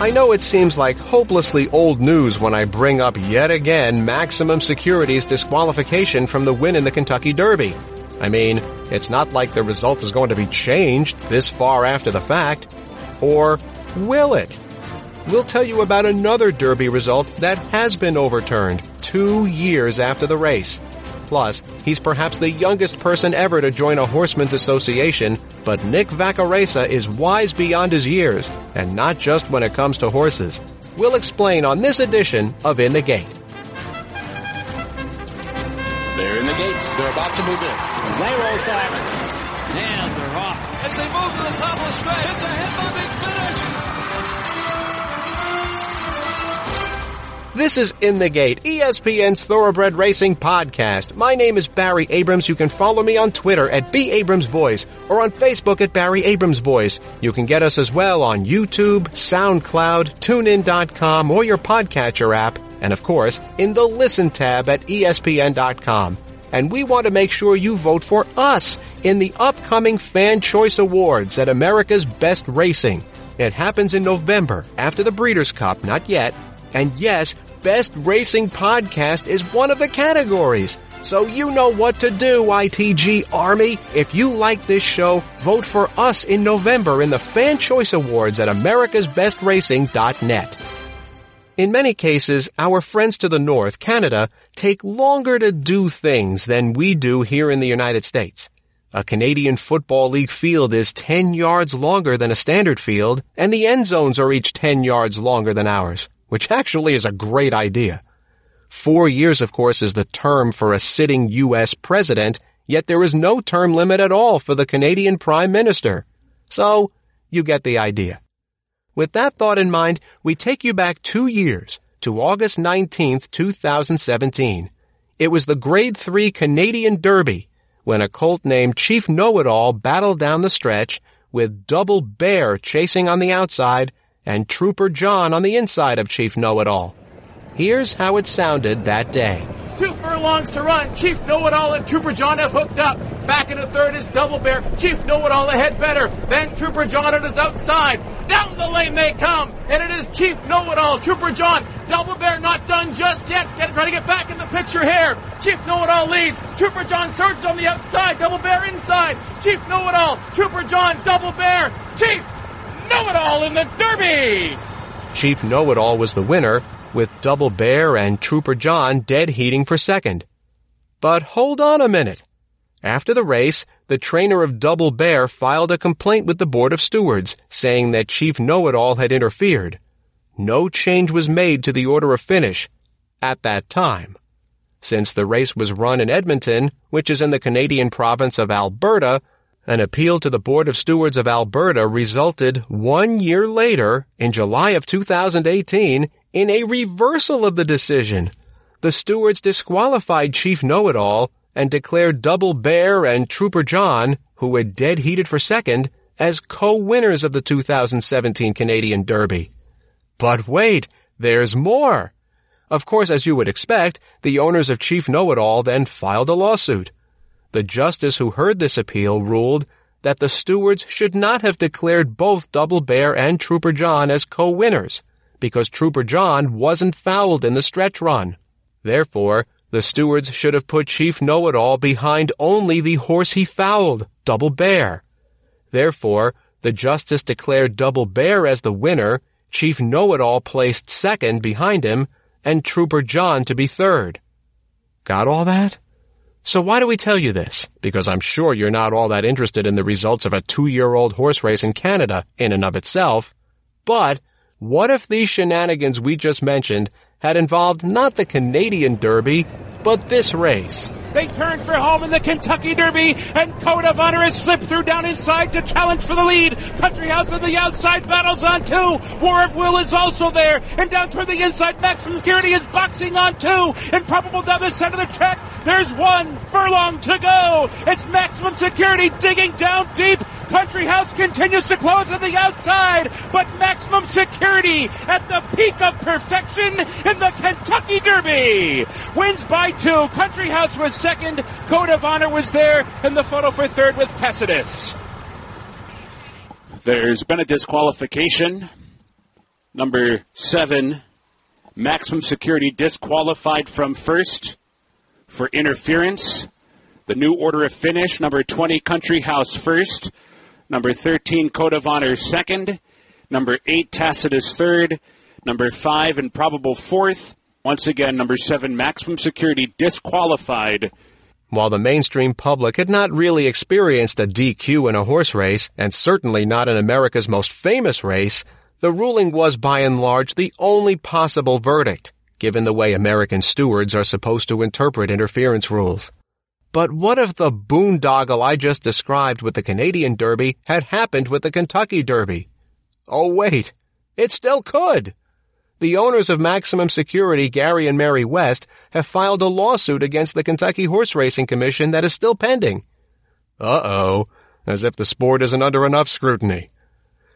I know it seems like hopelessly old news when I bring up yet again Maximum Security's disqualification from the win in the Kentucky Derby. I mean, it's not like the result is going to be changed this far after the fact. Or will it? We'll tell you about another Derby result that has been overturned two years after the race. Plus, he's perhaps the youngest person ever to join a horseman's association, but Nick Vaccarezza is wise beyond his years, and not just when it comes to horses. We'll explain on this edition of In the Gate. They're in the gates. They're about to move in. They roll Simon. And they're off. As they move to the top of the straight, it's a hit by Big This is In the Gate, ESPN's Thoroughbred Racing podcast. My name is Barry Abrams. You can follow me on Twitter at B Abrams Voice or on Facebook at Barry Abrams Voice. You can get us as well on YouTube, SoundCloud, TuneIn.com or your podcatcher app, and of course, in the Listen tab at ESPN.com. And we want to make sure you vote for us in the upcoming Fan Choice Awards at America's Best Racing. It happens in November after the Breeders' Cup, not yet. And yes, Best Racing Podcast is one of the categories. So you know what to do, ITG Army. If you like this show, vote for us in November in the Fan Choice Awards at americasbestracing.net. In many cases, our friends to the north, Canada, take longer to do things than we do here in the United States. A Canadian Football League field is 10 yards longer than a standard field, and the end zones are each 10 yards longer than ours which actually is a great idea. Four years, of course, is the term for a sitting U.S. president, yet there is no term limit at all for the Canadian Prime Minister. So, you get the idea. With that thought in mind, we take you back two years to August 19th, 2017. It was the Grade 3 Canadian Derby when a colt named Chief Know-It-All battled down the stretch with Double Bear chasing on the outside and Trooper John on the inside of Chief Know-It-All. Here's how it sounded that day. Two furlongs to run. Chief Know-It-All and Trooper John have hooked up. Back in the third is Double Bear. Chief Know-It-All ahead better. Then Trooper John at his outside. Down the lane they come. And it is Chief Know-It-All. Trooper John. Double Bear not done just yet. Get, trying to get back in the picture here. Chief Know-It-All leads. Trooper John surges on the outside. Double Bear inside. Chief Know-It-All. Trooper John. Double Bear. Chief Know-It-All in the Derby! Chief Know-It-All was the winner, with Double Bear and Trooper John dead heating for second. But hold on a minute. After the race, the trainer of Double Bear filed a complaint with the Board of Stewards, saying that Chief Know-It-All had interfered. No change was made to the order of finish at that time. Since the race was run in Edmonton, which is in the Canadian province of Alberta, an appeal to the Board of Stewards of Alberta resulted one year later, in July of 2018, in a reversal of the decision. The stewards disqualified Chief Know-It-All and declared Double Bear and Trooper John, who had dead heated for second, as co-winners of the 2017 Canadian Derby. But wait, there's more. Of course, as you would expect, the owners of Chief Know-It-All then filed a lawsuit. The justice who heard this appeal ruled that the stewards should not have declared both Double Bear and Trooper John as co-winners, because Trooper John wasn't fouled in the stretch run. Therefore, the stewards should have put Chief Know-It-All behind only the horse he fouled, Double Bear. Therefore, the justice declared Double Bear as the winner, Chief Know-It-All placed second behind him, and Trooper John to be third. Got all that? So why do we tell you this? Because I'm sure you're not all that interested in the results of a two-year-old horse race in Canada in and of itself. But what if these shenanigans we just mentioned had involved not the Canadian Derby, but this race? They turn for home in the Kentucky Derby, and Code of Honor has slipped through down inside to challenge for the lead. Country House on the outside battles on two. War of Will is also there, and down toward the inside, Maximum Security is boxing on two. Improbable down the center of the track. There's one furlong to go. It's Maximum Security digging down deep. Country House continues to close on the outside, but Maximum Security at the peak of perfection in the Kentucky Derby wins by two. Country House was second, Code of Honor was there, and the photo for third with Tacitus. There's been a disqualification Number seven, maximum security disqualified from first for interference. The new order of finish, number 20, Country House first. Number 13, Code of Honor second. Number 8, Tacitus third. Number 5, Improbable fourth. Once again, number 7, Maximum Security disqualified. While the mainstream public had not really experienced a DQ in a horse race, and certainly not in America's most famous race, the ruling was by and large the only possible verdict, given the way American stewards are supposed to interpret interference rules. But what if the boondoggle I just described with the Canadian Derby had happened with the Kentucky Derby? Oh wait, it still could. The owners of Maximum Security, Gary and Mary West, have filed a lawsuit against the Kentucky Horse Racing Commission that is still pending. Uh-oh, as if the sport isn't under enough scrutiny.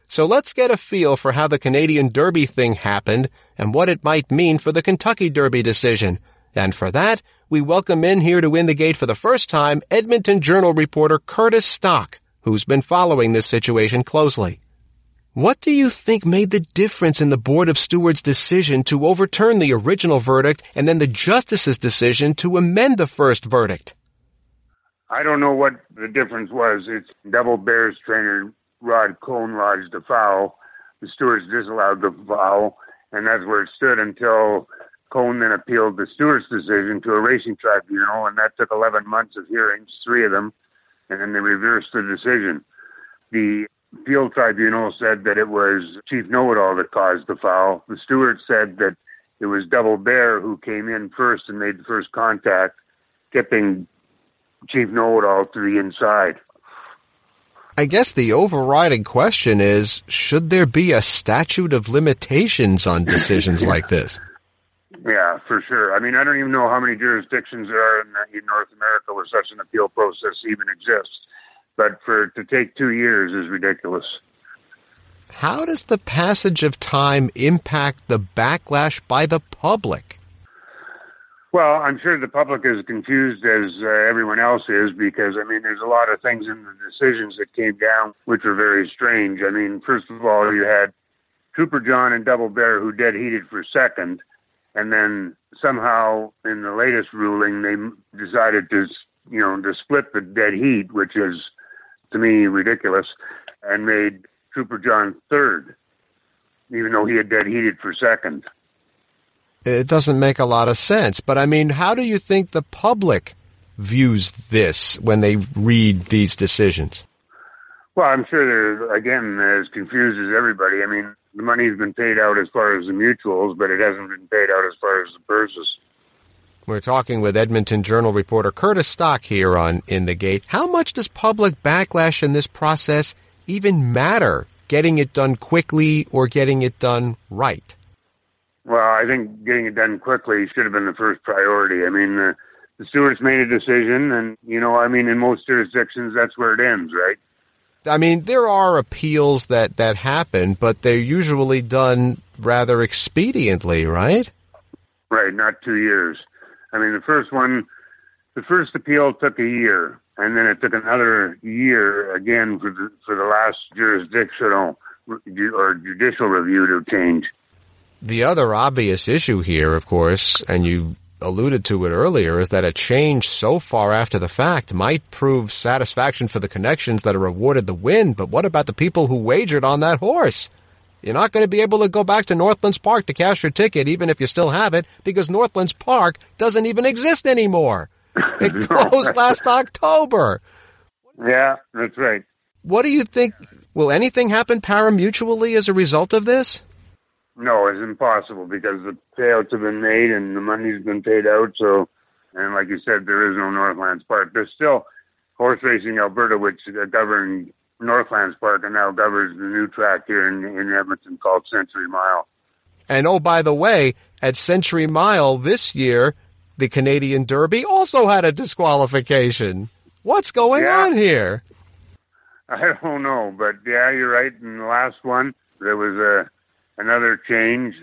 So let's get a feel for how the Canadian Derby thing happened and what it might mean for the Kentucky Derby decision. And for that, we welcome in here to In the Gate for the first time Edmonton Journal reporter Curtis Stock, who's been following this situation closely. What do you think made the difference in the Board of Stewards' decision to overturn the original verdict and then the justice's decision to amend the first verdict? I don't know what the difference was. It's Double Bears trainer Rod Cohn lodged a foul. The stewards disallowed the foul, and that's where it stood until Cohn then appealed the stewards' decision to a racing tribunal, and that took 11 months of hearings, three of them, and then they reversed the decision. The appeal tribunal said that it was Chief Know-It-All that caused the foul. The stewards said that it was Double Bear who came in first and made the first contact, tipping Chief Know-It-All to the inside. I guess the overriding question is, should there be a statute of limitations on decisions like this? Yeah, for sure. I mean, I don't even know how many jurisdictions there are in, in North America where such an appeal process even exists. But for to take two years is ridiculous. How does the passage of time impact the backlash by the public? Well, I'm sure the public is confused as uh, everyone else is because, I mean, there's a lot of things in the decisions that came down which are very strange. I mean, first of all, you had Trooper John and Double Bear who dead heated for second and then somehow in the latest ruling they decided to you know to split the dead heat which is to me ridiculous and made trooper john third even though he had dead heated for second. It doesn't make a lot of sense but i mean how do you think the public views this when they read these decisions? Well i'm sure they're again as confused as everybody. I mean the money's been paid out as far as the mutuals, but it hasn't been paid out as far as the purses. We're talking with Edmonton Journal reporter Curtis Stock here on In the Gate. How much does public backlash in this process even matter? Getting it done quickly or getting it done right? Well, I think getting it done quickly should have been the first priority. I mean, the, the stewards made a decision, and, you know, I mean, in most jurisdictions, that's where it ends, right? I mean, there are appeals that, that happen, but they're usually done rather expediently, right? Right, not two years. I mean, the first one, the first appeal took a year, and then it took another year again for the for the last jurisdictional or judicial review to change. The other obvious issue here, of course, and you alluded to it earlier is that a change so far after the fact might prove satisfaction for the connections that are awarded the win, but what about the people who wagered on that horse? You're not going to be able to go back to Northlands Park to cash your ticket, even if you still have it, because Northlands Park doesn't even exist anymore. It closed last October. Yeah, that's right. What do you think? Will anything happen pari-mutuelly as a result of this? No, it's impossible because the payouts have been made and the money's been paid out. So, and like you said, there is no Northlands Park. There's still Horse Racing Alberta, which governed Northlands Park and now governs the new track here in, in Edmonton called Century Mile. And oh, by the way, at Century Mile this year, the Canadian Derby also had a disqualification. What's going yeah. on here? I don't know, but yeah, you're right. In the last one, there was a another change.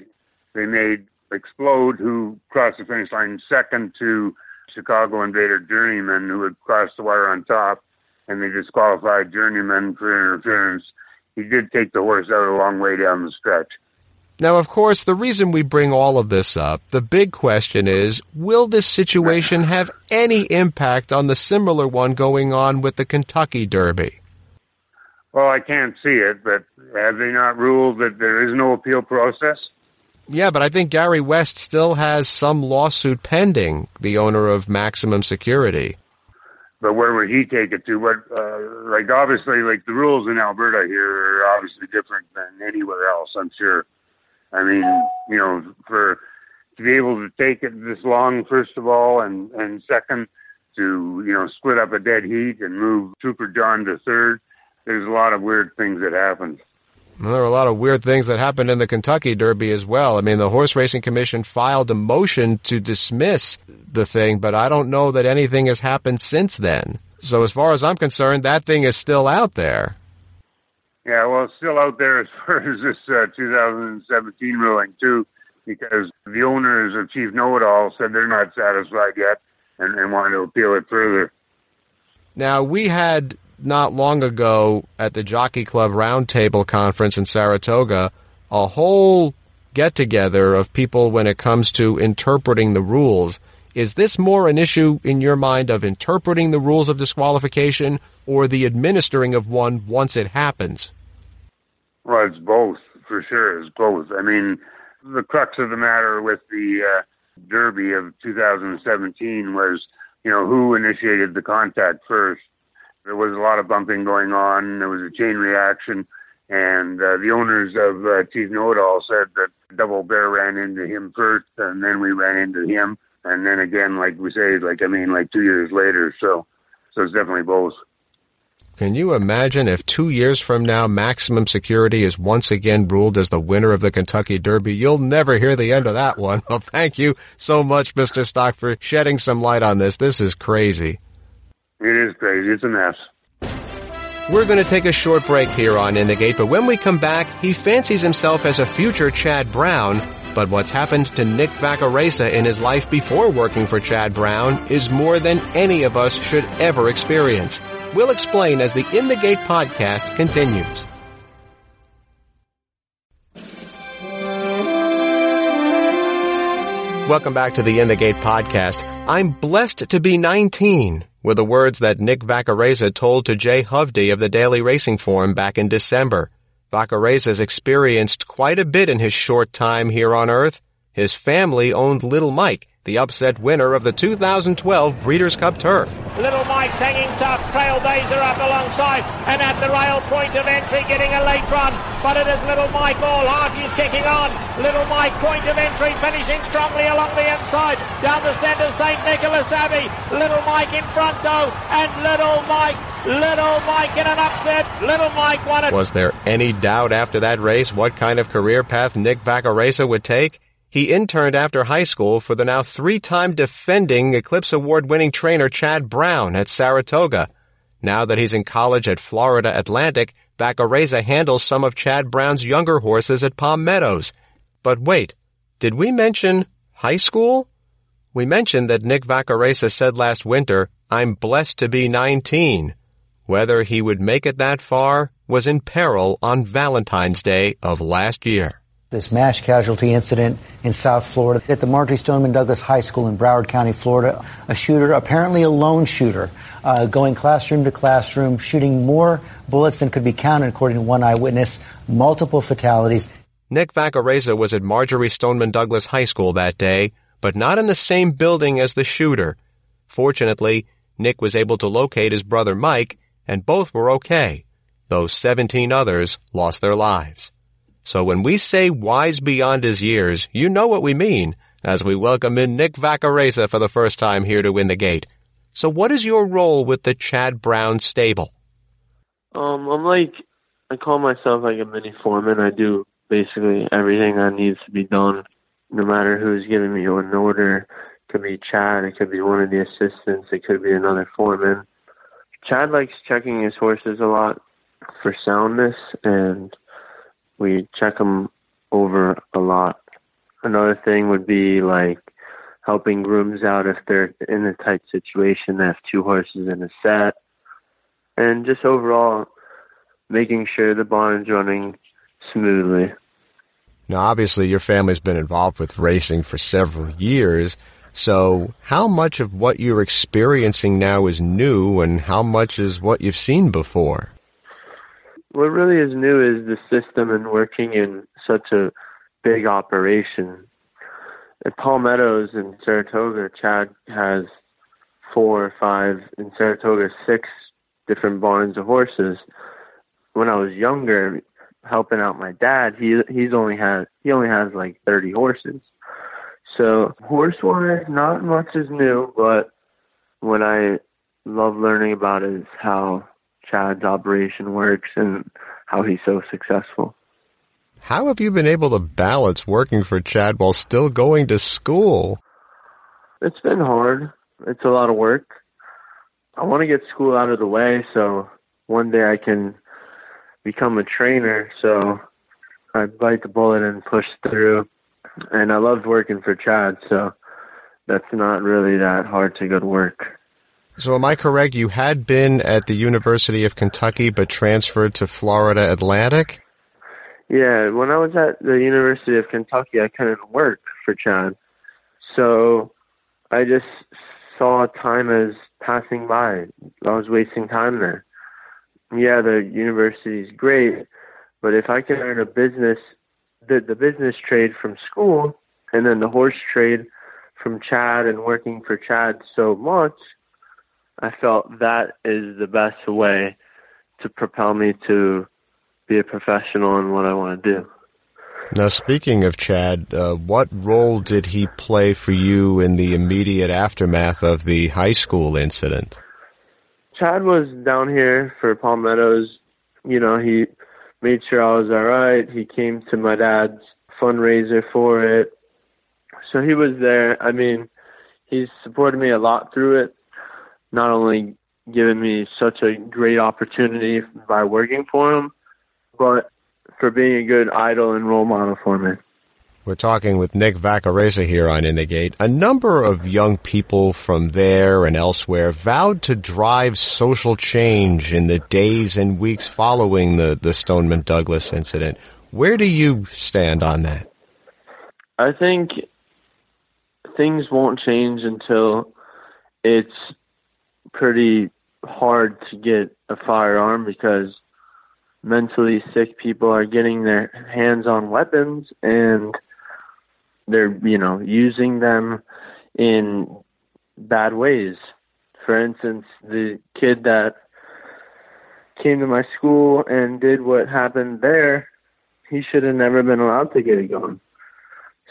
They made Explode, who crossed the finish line second to Chicago Invader Journeyman, who had crossed the wire on top, and they disqualified Journeyman for interference. He did take the horse out a long way down the stretch. Now, of course, the reason we bring all of this up, the big question is, will this situation have any impact on the similar one going on with the Kentucky Derby? Well, I can't see it, but have they not ruled that there is no appeal process? Yeah, but I think Gary West still has some lawsuit pending, the owner of Maximum Security. But where would he take it to? But uh, like, obviously, like, the rules in Alberta here are obviously different than anywhere else, I'm sure. I mean, you know, for to be able to take it this long, first of all, and and second, to you know split up a dead heat and move Trooper John to third. There's a lot of weird things that happened. Well, there were a lot of weird things that happened in the Kentucky Derby as well. I mean, the Horse Racing Commission filed a motion to dismiss the thing, but I don't know that anything has happened since then. So as far as I'm concerned, that thing is still out there. Yeah, well, it's still out there as far as this uh, 2017 ruling too, because the owners of Chief Know It All said they're not satisfied yet and, and want to appeal it further. Now we had not long ago at the Jockey Club Roundtable Conference in Saratoga a whole get together of people when it comes to interpreting the rules. Is this more an issue in your mind of interpreting the rules of disqualification or the administering of one once it happens? Well, it's both, for sure. It's both. I mean, the crux of the matter with the uh, Derby of 2017 was, you know, who initiated the contact first. There was a lot of bumping going on. There was a chain reaction. And uh, the owners of uh, Chief Know It All said that Double Bear ran into him first, and then we ran into him, and then again, like we say, like I mean, like two years later. So, so it's definitely both. Can you imagine if two years from now Maximum Security is once again ruled as the winner of the Kentucky Derby? You'll never hear the end of that one. Well, thank you so much, Mr. Stock, for shedding some light on this. This is crazy. It is crazy. It's a mess. We're going to take a short break here on In the Gate, but when we come back, he fancies himself as a future Chad Brown. But what's happened to Nick Vaccarezza in his life before working for Chad Brown is more than any of us should ever experience. We'll explain as the In the Gate podcast continues. Welcome back to the In the Gate podcast. I'm blessed to be 19 were the words that Nick Vaccarezza told to Jay Hovdey of the Daily Racing Form back in December. Vaccarezza's experienced quite a bit in his short time here on Earth. His family owned Little Mike, the upset winner of the 2012 Breeders' Cup Turf. Little Mike's hanging tough, Trailblazer up alongside, and at the rail point of entry getting a late run, but it is Little Mike all Archie's kicking on. Little Mike point of entry finishing strongly along the inside, down the centre St. Nicholas Abbey. Little Mike in front though, and Little Mike, Little Mike in an upset. Little Mike won it. Was there any doubt after that race what kind of career path Nick Vaccarezza would take? He interned after high school for the now three-time defending Eclipse Award-winning trainer Chad Brown at Saratoga. Now that he's in college at Florida Atlantic, Vaccarezza handles some of Chad Brown's younger horses at Palm Meadows. But wait, did we mention high school? We mentioned that Nick Vaccarezza said last winter, I'm blessed to be 19. Whether he would make it that far was in peril on Valentine's Day of last year this mass casualty incident in South Florida at the Marjory Stoneman Douglas High School in Broward County, Florida. A shooter, apparently a lone shooter, uh, going classroom to classroom, shooting more bullets than could be counted, according to one eyewitness. Multiple fatalities. Nick Vaccarezza was at Marjory Stoneman Douglas High School that day, but not in the same building as the shooter. Fortunately, Nick was able to locate his brother Mike, and both were okay, though 17 others lost their lives. So when we say wise beyond his years, you know what we mean as we welcome in Nick Vaccarezza for the first time here to win the gate. So what is your role with the Chad Brown stable? Um, I'm like, I call myself like a mini foreman. I do basically everything that needs to be done, no matter who's giving me an order. It could be Chad, it could be one of the assistants, it could be another foreman. Chad likes checking his horses a lot for soundness and we check them over a lot. Another thing would be like helping grooms out if they're in a tight situation. They have two horses in a set, and just overall making sure the barn's running smoothly. Now, obviously, your family's been involved with racing for several years. So, how much of what you're experiencing now is new, and how much is what you've seen before? What really is new is the system and working in such a big operation. At Palm Meadows in Saratoga, Chad has four or five, in Saratoga, six different barns of horses. When I was younger, helping out my dad, he he's only has he only has like 30 horses. So horse wise, not much is new, but what I love learning about is how Chad's operation works and how he's so successful. How have you been able to balance working for Chad while still going to school? It's been hard. It's a lot of work. I want to get school out of the way so one day I can become a trainer. So I bite the bullet and push through. And I loved working for Chad, so that's not really that hard to go to work. So am I correct? You had been at the University of Kentucky but transferred to Florida Atlantic? Yeah, when I was at the University of Kentucky, I couldn't work for Chad. So I just saw time as passing by. I was wasting time there. Yeah, the university is great, but if I can earn a business, the, the business trade from school, and then the horse trade from Chad and working for Chad so much, I felt that is the best way to propel me to be a professional in what I want to do. Now, speaking of Chad, uh, what role did he play for you in the immediate aftermath of the high school incident? Chad was down here for Palm Meadows. You know, he made sure I was all right. He came to my dad's fundraiser for it. So he was there. I mean, he's supported me a lot through it. Not only given me such a great opportunity by working for him, but for being a good idol and role model for me. We're talking with Nick Vaccarezza here on In the Gate. A number of young people from there and elsewhere vowed to drive social change in the days and weeks following the, the Stoneman Douglas incident. Where do you stand on that? I think things won't change until it's pretty hard to get a firearm because mentally sick people are getting their hands on weapons and they're you know using them in bad ways. For instance the kid that came to my school and did what happened there he should have never been allowed to get a gun.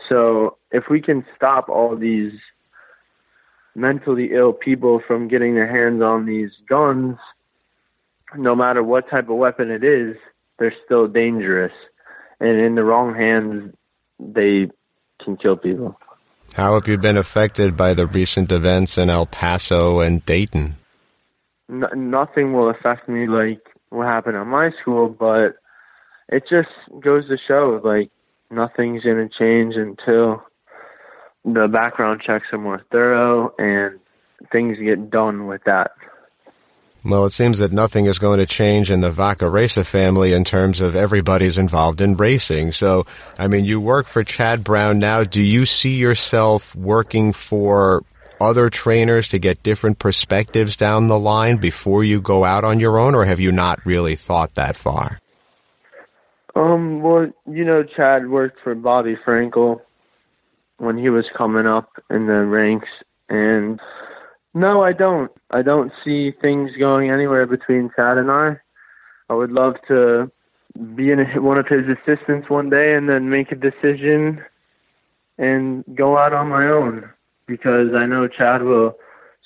So if we can stop all these mentally ill people from getting their hands on these guns no matter what type of weapon it is, they're still dangerous. And in the wrong hands, they can kill people. How have you been affected by the recent events in El Paso and Dayton? nothing will affect me like what happened at my school, but it just goes to show like nothing's going to change until the background checks are more thorough and things get done with that. Well, it seems that nothing is going to change in the Vaccarezza family in terms of everybody's involved in racing. So, I mean, you work for Chad Brown now. Do you see yourself working for other trainers to get different perspectives down the line before you go out on your own, or have you not really thought that far? Um, well, you know, Chad worked for Bobby Frankel when he was coming up in the ranks, and no, I don't. I don't see things going anywhere between Chad and I. I would love to be in one of his assistants one day and then make a decision and go out on my own because I know Chad will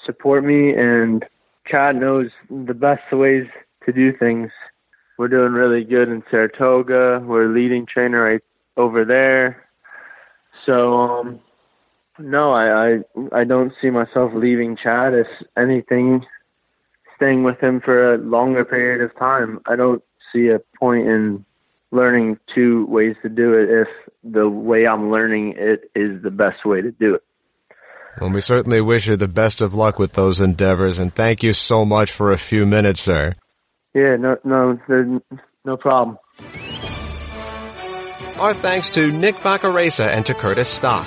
support me and Chad knows the best ways to do things. We're doing really good in Saratoga. We're leading trainer right over there. So um no, I, I I don't see myself leaving Chad. If anything, staying with him for a longer period of time. I don't see a point in learning two ways to do it if the way I'm learning it is the best way to do it. Well, we certainly wish you the best of luck with those endeavors, and thank you so much for a few minutes, sir. Yeah, no, no, no problem. Our thanks to Nick Vaccarezza and to Curtis Stock.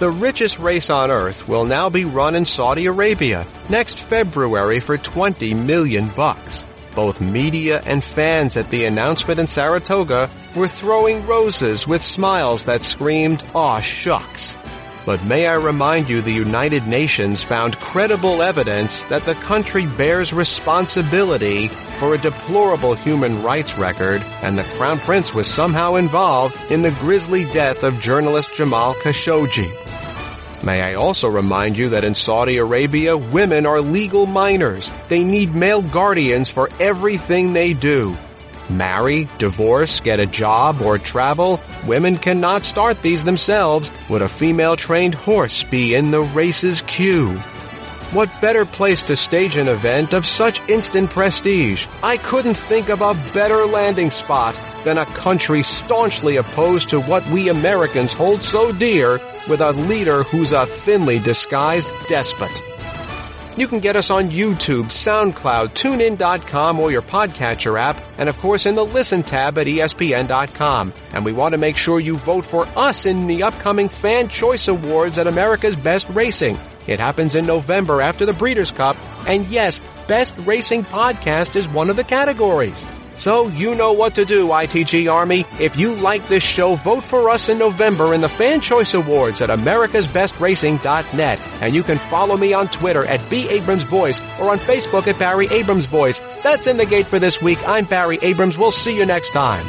The richest race on earth will now be run in Saudi Arabia next February for 20 million bucks. Both media and fans at the announcement in Saratoga were throwing roses with smiles that screamed, aw shucks. But may I remind you the United Nations found credible evidence that the country bears responsibility for a deplorable human rights record and the Crown Prince was somehow involved in the grisly death of journalist Jamal Khashoggi. May I also remind you that in Saudi Arabia, women are legal minors. They need male guardians for everything they do marry, divorce, get a job, or travel, women cannot start these themselves. Would a female trained horse be in the race's queue? What better place to stage an event of such instant prestige? I couldn't think of a better landing spot than a country staunchly opposed to what we Americans hold so dear with a leader who's a thinly disguised despot. You can get us on YouTube, SoundCloud, TuneIn.com, or your podcatcher app, and of course in the Listen tab at ESPN.com. And we want to make sure you vote for us in the upcoming Fan Choice Awards at America's Best Racing. It happens in November after the Breeders' Cup, and yes, Best Racing Podcast is one of the categories. So you know what to do, ITG Army. If you like this show, vote for us in November in the Fan Choice Awards at americasbestracing.net. And you can follow me on Twitter at B. Abrams Voice or on Facebook at Barry Abrams Voice. That's in the gate for this week. I'm Barry Abrams. We'll see you next time.